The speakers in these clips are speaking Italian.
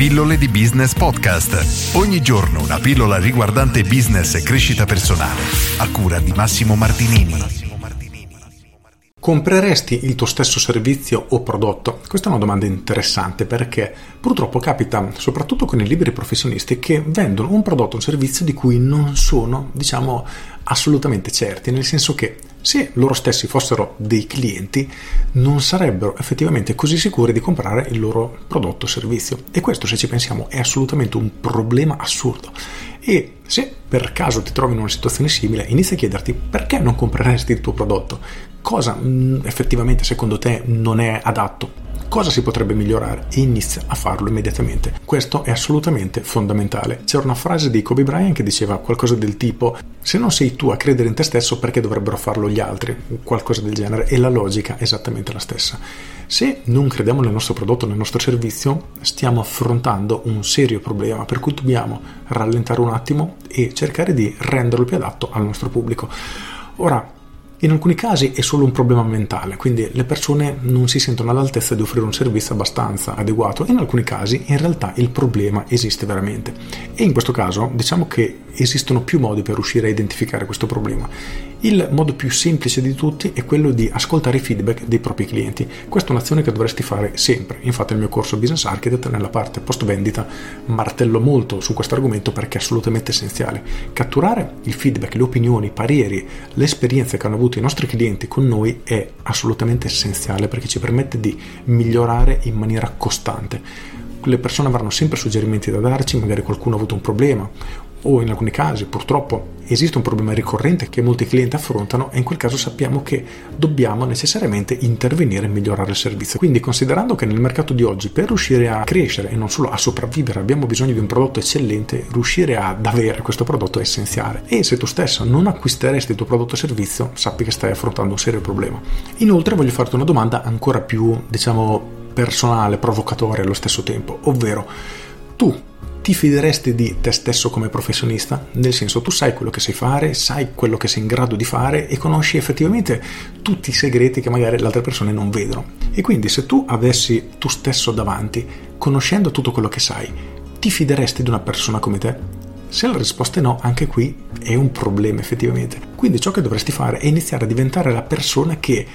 Pillole di Business Podcast. Ogni giorno una pillola riguardante business e crescita personale. A cura di Massimo Martinini. Compreresti il tuo stesso servizio o prodotto? Questa è una domanda interessante perché purtroppo capita soprattutto con i liberi professionisti che vendono un prodotto o un servizio di cui non sono, diciamo, assolutamente certi, nel senso che se loro stessi fossero dei clienti non sarebbero effettivamente così sicuri di comprare il loro prodotto o servizio. E questo se ci pensiamo è assolutamente un problema assurdo. E se per caso ti trovi in una situazione simile inizia a chiederti perché non compreresti il tuo prodotto? Cosa mh, mm, effettivamente secondo te non è adatto cosa si potrebbe migliorare e inizia a farlo immediatamente. Questo è assolutamente fondamentale. C'era una frase di Kobe Bryant che diceva qualcosa del tipo se non sei tu a credere in te stesso perché dovrebbero farlo gli altri, qualcosa del genere e la logica è esattamente la stessa. Se non crediamo nel nostro prodotto, nel nostro servizio, stiamo affrontando un serio problema per cui dobbiamo rallentare un attimo e cercare di renderlo più adatto al nostro pubblico. Ora, in alcuni casi è solo un problema mentale, quindi le persone non si sentono all'altezza di offrire un servizio abbastanza adeguato. In alcuni casi in realtà il problema esiste veramente. E in questo caso diciamo che esistono più modi per riuscire a identificare questo problema. Il modo più semplice di tutti è quello di ascoltare i feedback dei propri clienti. Questa è un'azione che dovresti fare sempre. Infatti nel mio corso Business Architect, nella parte post vendita, martello molto su questo argomento perché è assolutamente essenziale. Catturare il feedback, le opinioni, i pareri, le esperienze che hanno avuto i nostri clienti con noi è assolutamente essenziale perché ci permette di migliorare in maniera costante le persone avranno sempre suggerimenti da darci, magari qualcuno ha avuto un problema o in alcuni casi purtroppo esiste un problema ricorrente che molti clienti affrontano e in quel caso sappiamo che dobbiamo necessariamente intervenire e migliorare il servizio. Quindi considerando che nel mercato di oggi per riuscire a crescere e non solo a sopravvivere abbiamo bisogno di un prodotto eccellente, riuscire ad avere questo prodotto è essenziale e se tu stesso non acquisteresti il tuo prodotto o servizio sappi che stai affrontando un serio problema. Inoltre voglio farti una domanda ancora più diciamo personale, provocatoria allo stesso tempo, ovvero tu ti fideresti di te stesso come professionista? Nel senso, tu sai quello che sai fare, sai quello che sei in grado di fare e conosci effettivamente tutti i segreti che magari le altre persone non vedono. E quindi se tu avessi tu stesso davanti, conoscendo tutto quello che sai, ti fideresti di una persona come te? Se la risposta è no, anche qui è un problema effettivamente. Quindi ciò che dovresti fare è iniziare a diventare la persona che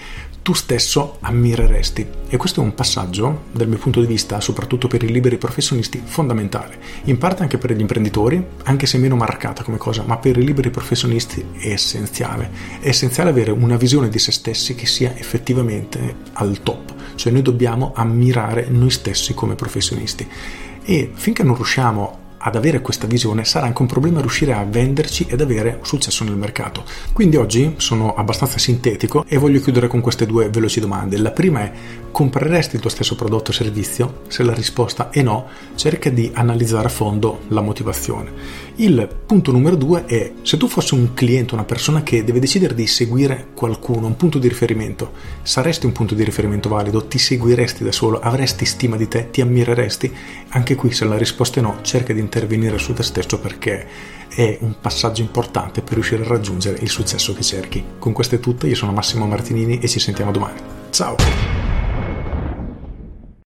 tu stesso ammireresti. E questo è un passaggio, dal mio punto di vista, soprattutto per i liberi professionisti, fondamentale. In parte anche per gli imprenditori, anche se meno marcata come cosa, ma per i liberi professionisti è essenziale. È essenziale avere una visione di se stessi che sia effettivamente al top. Cioè noi dobbiamo ammirare noi stessi come professionisti. E finché non riusciamo ad avere questa visione sarà anche un problema riuscire a venderci ed avere successo nel mercato. Quindi oggi sono abbastanza sintetico e voglio chiudere con queste due veloci domande. La prima è compreresti il tuo stesso prodotto o servizio? Se la risposta è no, cerca di analizzare a fondo la motivazione. Il punto numero due è se tu fossi un cliente, una persona che deve decidere di seguire qualcuno, un punto di riferimento, saresti un punto di riferimento valido? Ti seguiresti da solo? Avresti stima di te? Ti ammireresti? Anche qui se la risposta è no, cerca di intervenire su te stesso perché è un passaggio importante per riuscire a raggiungere il successo che cerchi. Con questo è tutto, io sono Massimo Martinini e ci sentiamo domani. Ciao!